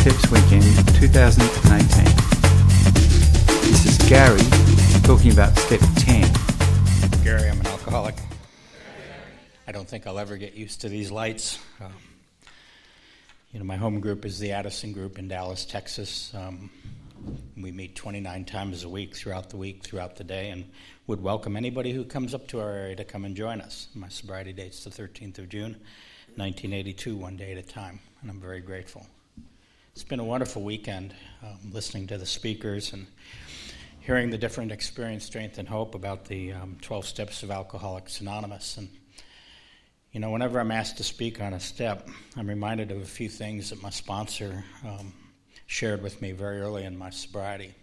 Steps Weekend 2018. This is Gary talking about step 10. Gary, I'm an alcoholic. I don't think I'll ever get used to these lights. Um, you know, my home group is the Addison Group in Dallas, Texas. Um, we meet 29 times a week throughout the week, throughout the day, and would welcome anybody who comes up to our area to come and join us. My sobriety date's the 13th of June, 1982, one day at a time, and I'm very grateful. It's been a wonderful weekend um, listening to the speakers and hearing the different experience, strength, and hope about the um, 12 steps of Alcoholics Anonymous. And, you know, whenever I'm asked to speak on a step, I'm reminded of a few things that my sponsor um, shared with me very early in my sobriety.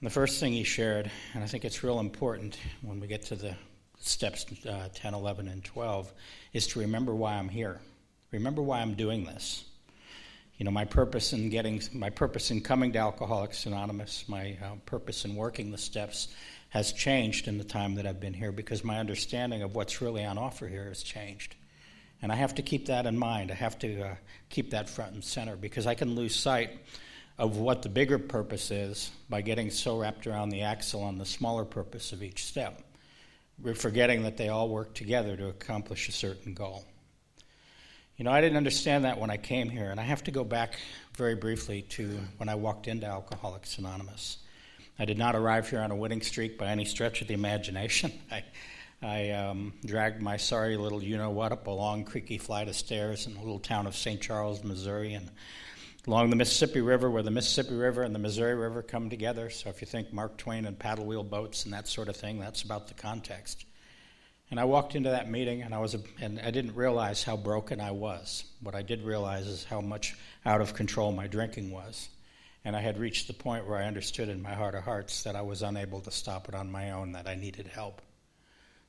And the first thing he shared, and I think it's real important when we get to the steps uh, 10, 11, and 12, is to remember why I'm here. Remember why I'm doing this. You know, my purpose in getting, my purpose in coming to Alcoholics Anonymous, my uh, purpose in working the steps has changed in the time that I've been here because my understanding of what's really on offer here has changed. And I have to keep that in mind. I have to uh, keep that front and center because I can lose sight of what the bigger purpose is by getting so wrapped around the axle on the smaller purpose of each step. We're forgetting that they all work together to accomplish a certain goal. You know, I didn't understand that when I came here, and I have to go back very briefly to when I walked into Alcoholics Anonymous. I did not arrive here on a winning streak by any stretch of the imagination. I, I um, dragged my sorry little you know what up a long, creaky flight of stairs in the little town of St. Charles, Missouri, and along the Mississippi River, where the Mississippi River and the Missouri River come together. So if you think Mark Twain and paddle wheel boats and that sort of thing, that's about the context. And I walked into that meeting, and I was, and I didn't realize how broken I was. What I did realize is how much out of control my drinking was, and I had reached the point where I understood in my heart of hearts that I was unable to stop it on my own, that I needed help.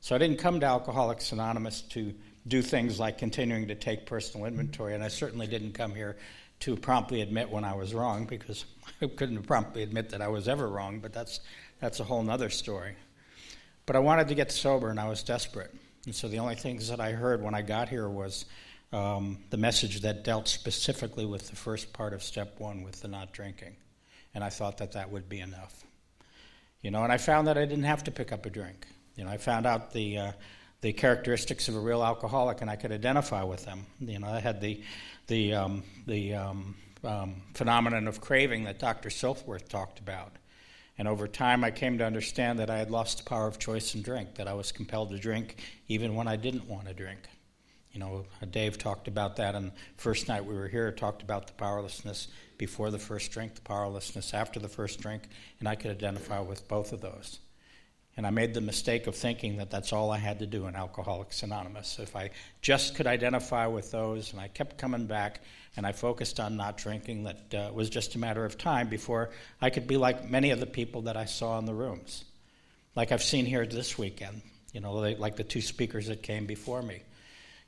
So I didn't come to Alcoholics Anonymous to do things like continuing to take personal inventory, and I certainly didn't come here to promptly admit when I was wrong because I couldn't promptly admit that I was ever wrong, but that's, that's a whole other story. But I wanted to get sober and I was desperate. And so the only things that I heard when I got here was um, the message that dealt specifically with the first part of step one with the not drinking. And I thought that that would be enough. You know, and I found that I didn't have to pick up a drink. You know, I found out the uh, the characteristics of a real alcoholic, and I could identify with them. You know, I had the the um, the um, um, phenomenon of craving that Dr. Silkworth talked about. And over time, I came to understand that I had lost the power of choice in drink, that I was compelled to drink even when I didn't want to drink. You know, Dave talked about that, and first night we were here, talked about the powerlessness before the first drink, the powerlessness after the first drink, and I could identify with both of those. And I made the mistake of thinking that that's all I had to do in Alcoholics Anonymous. If I just could identify with those, and I kept coming back, and I focused on not drinking, that uh, was just a matter of time before I could be like many of the people that I saw in the rooms. Like I've seen here this weekend, you know, like the two speakers that came before me.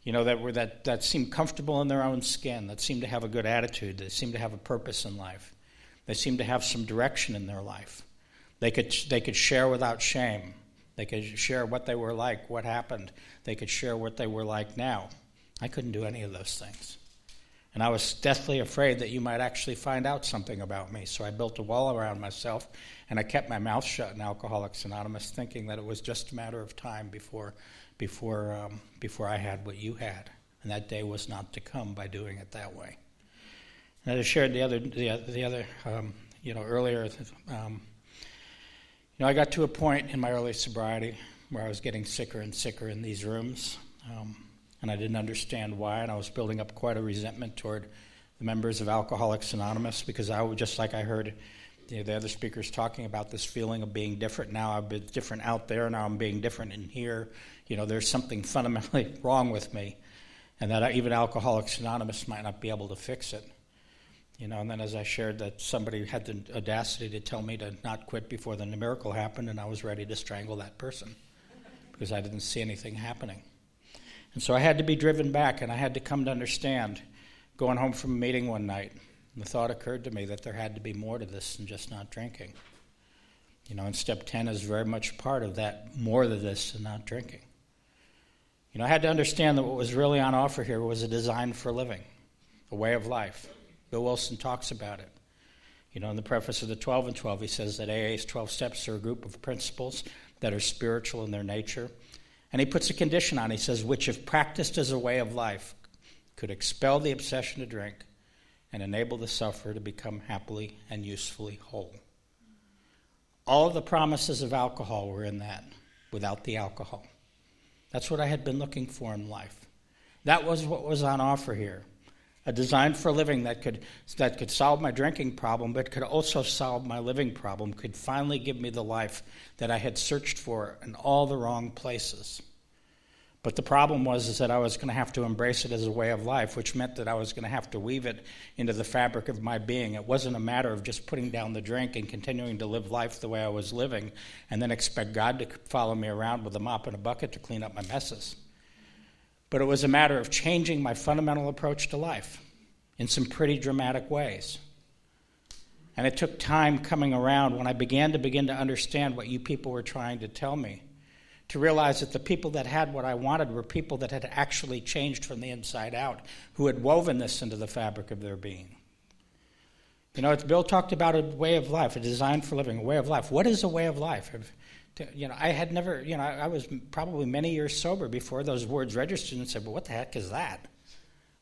You know, that, were, that, that seemed comfortable in their own skin, that seemed to have a good attitude, that seemed to have a purpose in life, they seemed to have some direction in their life. They could, they could share without shame. They could share what they were like, what happened. They could share what they were like now. I couldn't do any of those things. And I was deathly afraid that you might actually find out something about me. So I built a wall around myself and I kept my mouth shut in Alcoholics Anonymous, thinking that it was just a matter of time before, before, um, before I had what you had. And that day was not to come by doing it that way. And I shared the other, the, the other um, you know, earlier. Um, you know, I got to a point in my early sobriety where I was getting sicker and sicker in these rooms, um, and I didn't understand why, and I was building up quite a resentment toward the members of Alcoholics Anonymous because I was just like I heard you know, the other speakers talking about this feeling of being different. Now I've been different out there, now I'm being different in here. You know, there's something fundamentally wrong with me, and that even Alcoholics Anonymous might not be able to fix it. You know, and then as I shared that somebody had the audacity to tell me to not quit before the miracle happened, and I was ready to strangle that person because I didn't see anything happening. And so I had to be driven back, and I had to come to understand. Going home from a meeting one night, the thought occurred to me that there had to be more to this than just not drinking. You know, and step 10 is very much part of that more to this than not drinking. You know, I had to understand that what was really on offer here was a design for living, a way of life Bill Wilson talks about it. You know, in the preface of the 12 and 12, he says that AA's 12 steps are a group of principles that are spiritual in their nature. And he puts a condition on, he says, which, if practiced as a way of life, could expel the obsession to drink and enable the sufferer to become happily and usefully whole. All the promises of alcohol were in that without the alcohol. That's what I had been looking for in life. That was what was on offer here. A design for living that could, that could solve my drinking problem, but could also solve my living problem, could finally give me the life that I had searched for in all the wrong places. But the problem was is that I was going to have to embrace it as a way of life, which meant that I was going to have to weave it into the fabric of my being. It wasn't a matter of just putting down the drink and continuing to live life the way I was living and then expect God to follow me around with a mop and a bucket to clean up my messes. But it was a matter of changing my fundamental approach to life in some pretty dramatic ways. And it took time coming around when I began to begin to understand what you people were trying to tell me to realize that the people that had what I wanted were people that had actually changed from the inside out, who had woven this into the fabric of their being. You know, Bill talked about a way of life, a design for living, a way of life. What is a way of life? You know, I had never, you know, I was probably many years sober before those words registered and said, well, what the heck is that?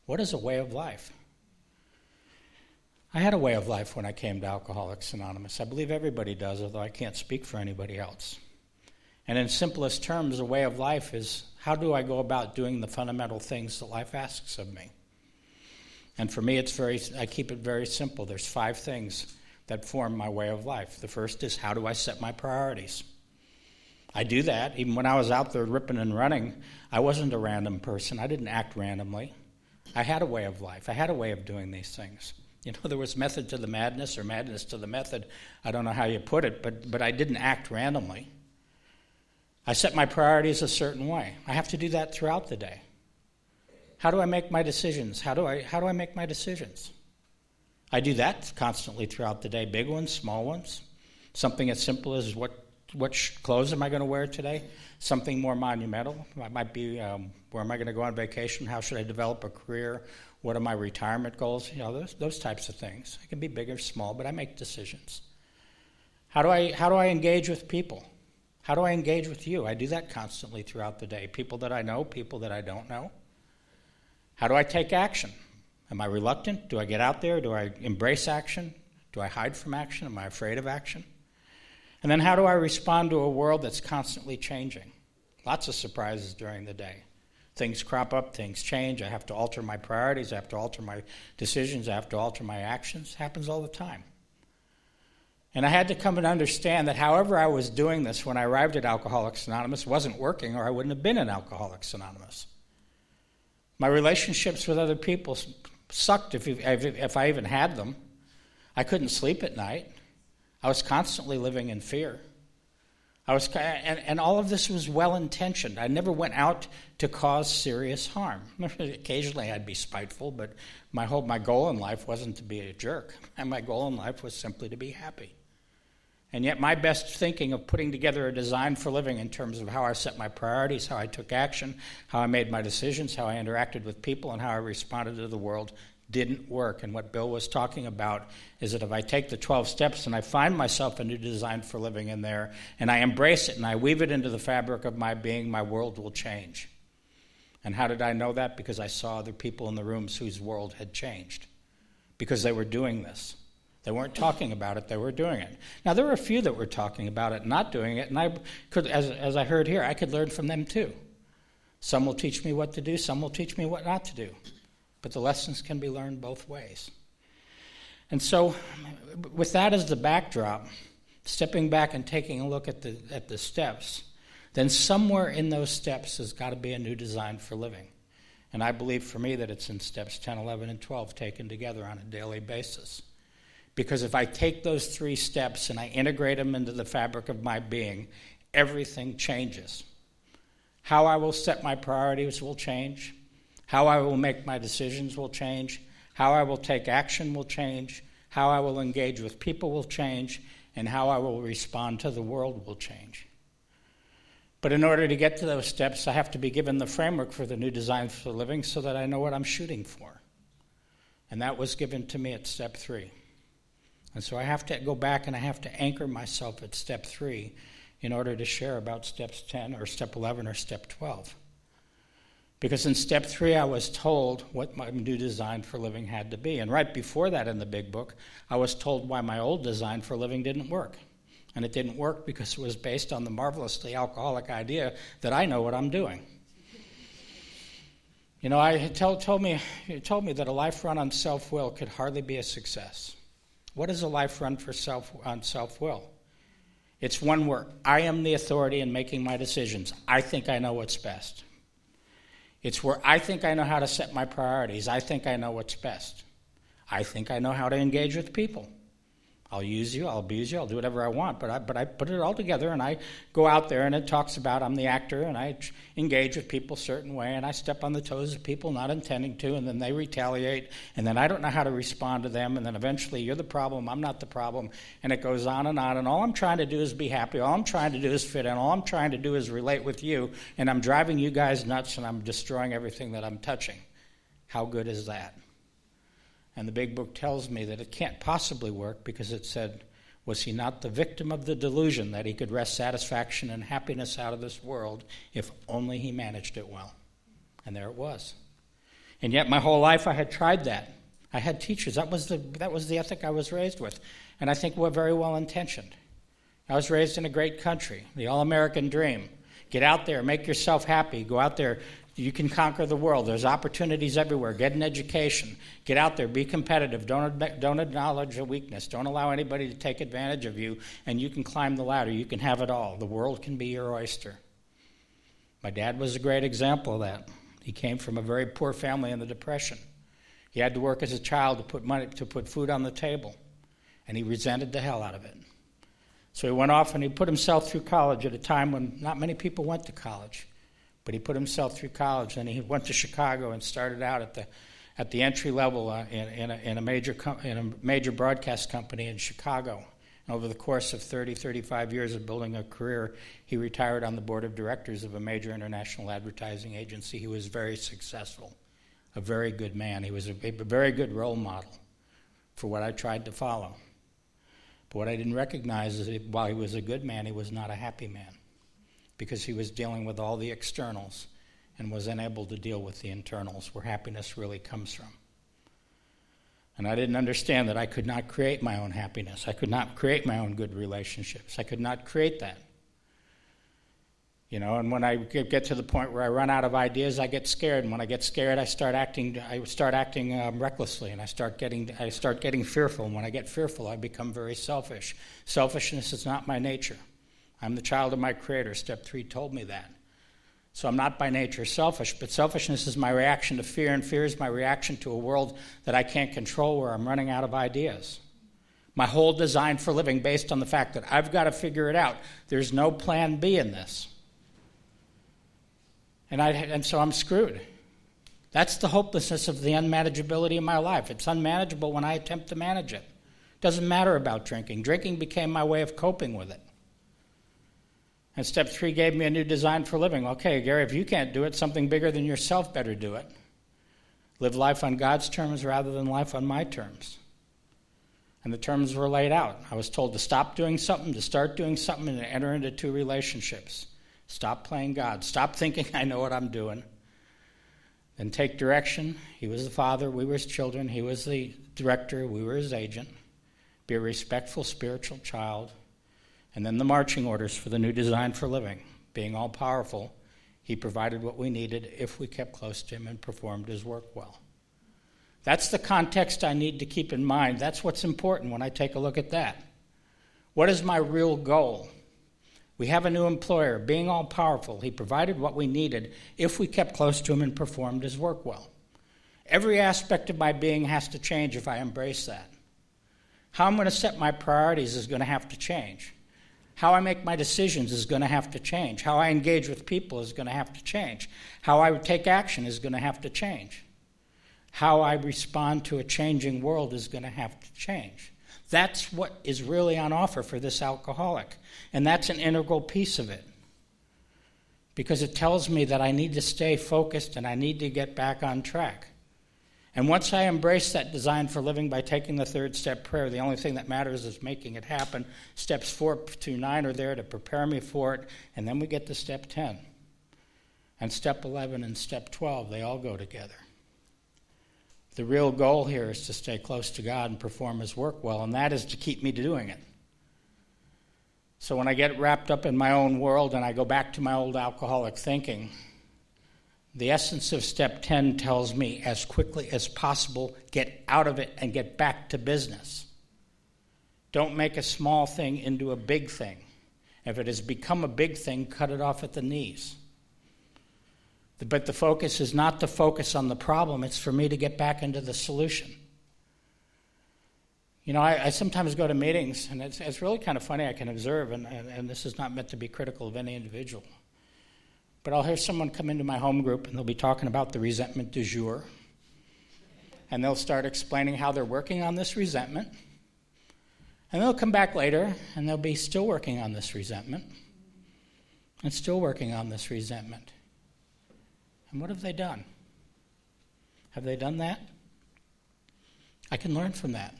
What is a way of life? I had a way of life when I came to Alcoholics Anonymous. I believe everybody does, although I can't speak for anybody else. And in simplest terms, a way of life is how do I go about doing the fundamental things that life asks of me? And for me, it's very, I keep it very simple. There's five things that form my way of life. The first is how do I set my priorities? I do that. Even when I was out there ripping and running, I wasn't a random person. I didn't act randomly. I had a way of life. I had a way of doing these things. You know, there was method to the madness or madness to the method. I don't know how you put it, but, but I didn't act randomly. I set my priorities a certain way. I have to do that throughout the day. How do I make my decisions? How do I, how do I make my decisions? I do that constantly throughout the day big ones, small ones. Something as simple as what, what clothes am I going to wear today? Something more monumental. It might be um, where am I going to go on vacation? How should I develop a career? What are my retirement goals? You know, those, those types of things. It can be big or small, but I make decisions. How do I, how do I engage with people? How do I engage with you? I do that constantly throughout the day. People that I know, people that I don't know. How do I take action? Am I reluctant? Do I get out there? Do I embrace action? Do I hide from action? Am I afraid of action? And then how do I respond to a world that's constantly changing? Lots of surprises during the day. Things crop up, things change. I have to alter my priorities, I have to alter my decisions, I have to alter my actions. It happens all the time. And I had to come and understand that however I was doing this when I arrived at Alcoholics Anonymous wasn't working, or I wouldn't have been in Alcoholics Anonymous. My relationships with other people sucked if, if I even had them. I couldn't sleep at night. I was constantly living in fear. I was, and, and all of this was well intentioned. I never went out to cause serious harm. Occasionally I'd be spiteful, but my, whole, my goal in life wasn't to be a jerk. And my goal in life was simply to be happy. And yet, my best thinking of putting together a design for living in terms of how I set my priorities, how I took action, how I made my decisions, how I interacted with people, and how I responded to the world didn't work. And what Bill was talking about is that if I take the 12 steps and I find myself a new design for living in there, and I embrace it and I weave it into the fabric of my being, my world will change. And how did I know that? Because I saw other people in the rooms whose world had changed, because they were doing this. They weren't talking about it, they were doing it. Now, there were a few that were talking about it, not doing it, and I could, as, as I heard here, I could learn from them too. Some will teach me what to do, some will teach me what not to do. But the lessons can be learned both ways. And so, with that as the backdrop, stepping back and taking a look at the, at the steps, then somewhere in those steps has got to be a new design for living. And I believe for me that it's in steps 10, 11, and 12 taken together on a daily basis. Because if I take those three steps and I integrate them into the fabric of my being, everything changes. How I will set my priorities will change. How I will make my decisions will change. How I will take action will change. How I will engage with people will change. And how I will respond to the world will change. But in order to get to those steps, I have to be given the framework for the new design for living so that I know what I'm shooting for. And that was given to me at step three. And so I have to go back and I have to anchor myself at step three in order to share about steps 10 or step 11 or step 12. Because in step three, I was told what my new design for living had to be. And right before that in the big book, I was told why my old design for living didn't work. And it didn't work because it was based on the marvelously alcoholic idea that I know what I'm doing. You know, I told, told me told me that a life run on self will could hardly be a success. What is a life run for self on self will? It's one word. I am the authority in making my decisions. I think I know what's best. It's where I think I know how to set my priorities. I think I know what's best. I think I know how to engage with people. I'll use you, I'll abuse you, I'll do whatever I want, but I, but I put it all together and I go out there and it talks about I'm the actor and I engage with people a certain way and I step on the toes of people not intending to and then they retaliate and then I don't know how to respond to them and then eventually you're the problem, I'm not the problem, and it goes on and on. And all I'm trying to do is be happy, all I'm trying to do is fit in, all I'm trying to do is relate with you, and I'm driving you guys nuts and I'm destroying everything that I'm touching. How good is that? And the big book tells me that it can't possibly work because it said, Was he not the victim of the delusion that he could wrest satisfaction and happiness out of this world if only he managed it well? And there it was. And yet, my whole life, I had tried that. I had teachers. That was the, that was the ethic I was raised with. And I think we're very well intentioned. I was raised in a great country, the all American dream. Get out there, make yourself happy, go out there, you can conquer the world. There's opportunities everywhere. Get an education. Get out there. Be competitive. Don't, don't acknowledge a weakness. Don't allow anybody to take advantage of you, and you can climb the ladder. You can have it all. The world can be your oyster. My dad was a great example of that. He came from a very poor family in the Depression. He had to work as a child to put money to put food on the table, and he resented the hell out of it. So he went off and he put himself through college at a time when not many people went to college. But he put himself through college, and he went to Chicago and started out at the at the entry level uh, in, in, a, in, a, major com- in a major broadcast company in Chicago. And over the course of 30, 35 years of building a career, he retired on the board of directors of a major international advertising agency. He was very successful, a very good man. He was a, a very good role model for what I tried to follow. But what I didn't recognize is that while he was a good man, he was not a happy man because he was dealing with all the externals and was unable to deal with the internals where happiness really comes from. And I didn't understand that I could not create my own happiness. I could not create my own good relationships. I could not create that. You know, and when I get to the point where I run out of ideas, I get scared. And when I get scared, I start acting. I start acting um, recklessly, and I start getting. I start getting fearful. And when I get fearful, I become very selfish. Selfishness is not my nature. I'm the child of my Creator. Step three told me that. So I'm not by nature selfish, but selfishness is my reaction to fear, and fear is my reaction to a world that I can't control where I'm running out of ideas. My whole design for living based on the fact that I've got to figure it out. There's no plan B in this. And, I, and so I'm screwed. That's the hopelessness of the unmanageability of my life. It's unmanageable when I attempt to manage it. It doesn't matter about drinking. Drinking became my way of coping with it. And step three gave me a new design for living. Okay, Gary, if you can't do it, something bigger than yourself better do it. Live life on God's terms rather than life on my terms. And the terms were laid out. I was told to stop doing something, to start doing something, and to enter into two relationships. Stop playing God. Stop thinking I know what I'm doing. Then take direction. He was the father, we were his children. He was the director, we were his agent. Be a respectful spiritual child and then the marching orders for the new design for living. Being all powerful, he provided what we needed if we kept close to him and performed his work well. That's the context I need to keep in mind. That's what's important when I take a look at that. What is my real goal? We have a new employer, being all powerful. He provided what we needed if we kept close to him and performed his work well. Every aspect of my being has to change if I embrace that. How I'm going to set my priorities is going to have to change. How I make my decisions is going to have to change. How I engage with people is going to have to change. How I take action is going to have to change. How I respond to a changing world is going to have to change. That's what is really on offer for this alcoholic. And that's an integral piece of it. Because it tells me that I need to stay focused and I need to get back on track. And once I embrace that design for living by taking the third step prayer, the only thing that matters is making it happen. Steps four to nine are there to prepare me for it, and then we get to step 10. And step 11 and step 12, they all go together. The real goal here is to stay close to God and perform His work well, and that is to keep me doing it. So when I get wrapped up in my own world and I go back to my old alcoholic thinking, the essence of step 10 tells me as quickly as possible get out of it and get back to business. Don't make a small thing into a big thing. If it has become a big thing, cut it off at the knees. But the focus is not to focus on the problem, it's for me to get back into the solution. You know, I, I sometimes go to meetings, and it's, it's, really kind of funny. I can observe, and, and, and this is not meant to be critical of any individual. But I'll hear someone come into my home group and they'll be talking about the resentment du jour. And they'll start explaining how they're working on this resentment. And they'll come back later and they'll be still working on this resentment and still working on this resentment. And what have they done? Have they done that? I can learn from that.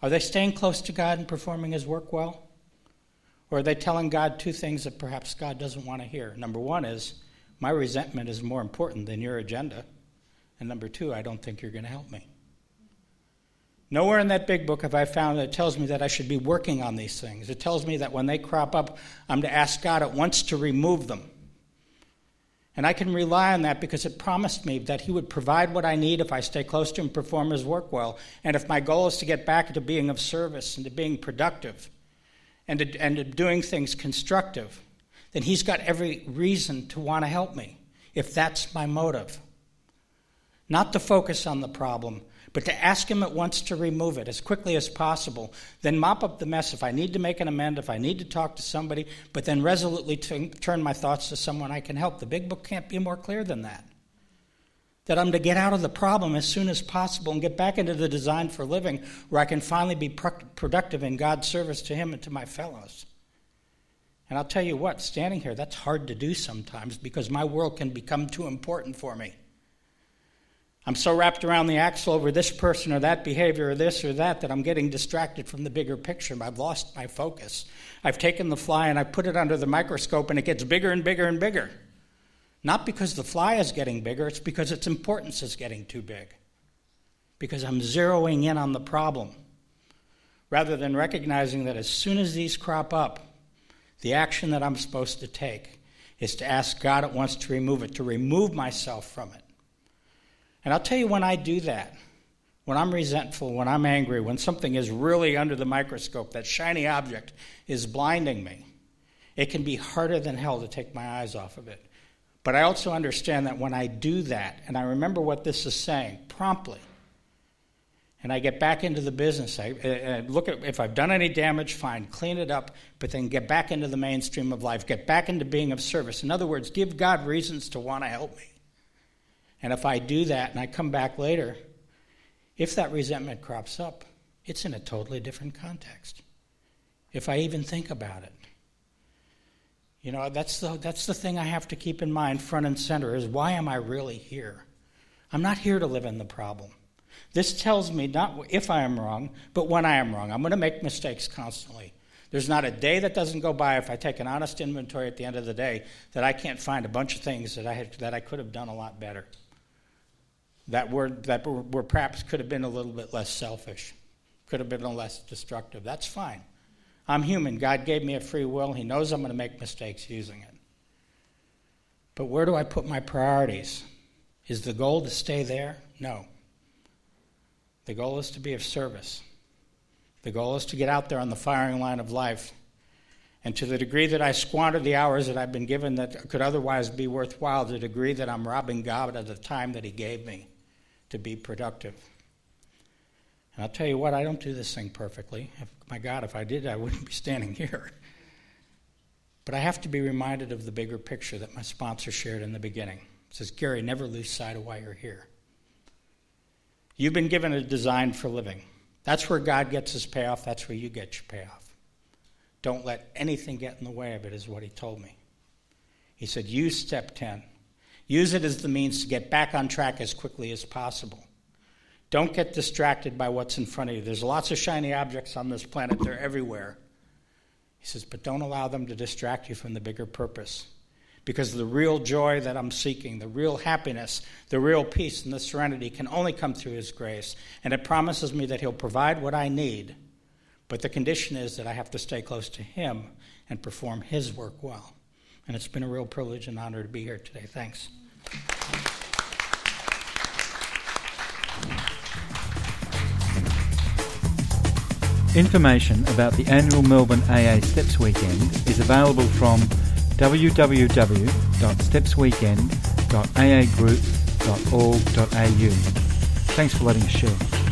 Are they staying close to God and performing His work well? Or are they telling God two things that perhaps God doesn't want to hear? Number one is, my resentment is more important than your agenda. And number two, I don't think you're going to help me. Nowhere in that big book have I found that tells me that I should be working on these things. It tells me that when they crop up, I'm to ask God at once to remove them. And I can rely on that because it promised me that He would provide what I need if I stay close to Him perform His work well. And if my goal is to get back to being of service and to being productive and and doing things constructive, then he's got every reason to want to help me if that's my motive. Not to focus on the problem, but to ask him at once to remove it as quickly as possible, then mop up the mess if I need to make an amend, if I need to talk to somebody, but then resolutely t- turn my thoughts to someone I can help. The big book can't be more clear than that that I'm to get out of the problem as soon as possible and get back into the design for living where I can finally be productive in God's service to Him and to my fellows. And I'll tell you what, standing here, that's hard to do sometimes because my world can become too important for me. I'm so wrapped around the axle over this person or that behavior or this or that that I'm getting distracted from the bigger picture. I've lost my focus. I've taken the fly and I put it under the microscope and it gets bigger and bigger and bigger. Not because the fly is getting bigger, it's because its importance is getting too big. Because I'm zeroing in on the problem. Rather than recognizing that as soon as these crop up, the action that I'm supposed to take is to ask God at once to remove it, to remove myself from it. And I'll tell you when I do that, when I'm resentful, when I'm angry, when something is really under the microscope, that shiny object is blinding me, it can be harder than hell to take my eyes off of it. But I also understand that when I do that, and I remember what this is saying promptly, and I get back into the business, I, I, look at if I've done any damage, fine, clean it up, but then get back into the mainstream of life, get back into being of service. In other words, give God reasons to want to help me. And if I do that and I come back later, if that resentment crops up, it's in a totally different context. If I even think about it. You know, that's the, that's the thing I have to keep in mind front and center is why am I really here? I'm not here to live in the problem. This tells me not if I am wrong, but when I am wrong. I'm going to make mistakes constantly. There's not a day that doesn't go by if I take an honest inventory at the end of the day that I can't find a bunch of things that I, had, that I could have done a lot better. That were, that were, perhaps could have been a little bit less selfish, could have been less destructive. That's fine. I'm human. God gave me a free will. He knows I'm going to make mistakes using it. But where do I put my priorities? Is the goal to stay there? No. The goal is to be of service. The goal is to get out there on the firing line of life. And to the degree that I squander the hours that I've been given that could otherwise be worthwhile, the degree that I'm robbing God of the time that He gave me to be productive. And I'll tell you what, I don't do this thing perfectly. If, my God, if I did, I wouldn't be standing here. But I have to be reminded of the bigger picture that my sponsor shared in the beginning. It says, Gary, never lose sight of why you're here. You've been given a design for living. That's where God gets his payoff, that's where you get your payoff. Don't let anything get in the way of it, is what he told me. He said, use step 10. Use it as the means to get back on track as quickly as possible. Don't get distracted by what's in front of you. There's lots of shiny objects on this planet, they're everywhere. He says, but don't allow them to distract you from the bigger purpose. Because the real joy that I'm seeking, the real happiness, the real peace, and the serenity can only come through His grace. And it promises me that He'll provide what I need. But the condition is that I have to stay close to Him and perform His work well. And it's been a real privilege and honor to be here today. Thanks. Information about the annual Melbourne AA Steps Weekend is available from www.stepsweekend.aagroup.org.au. Thanks for letting us share.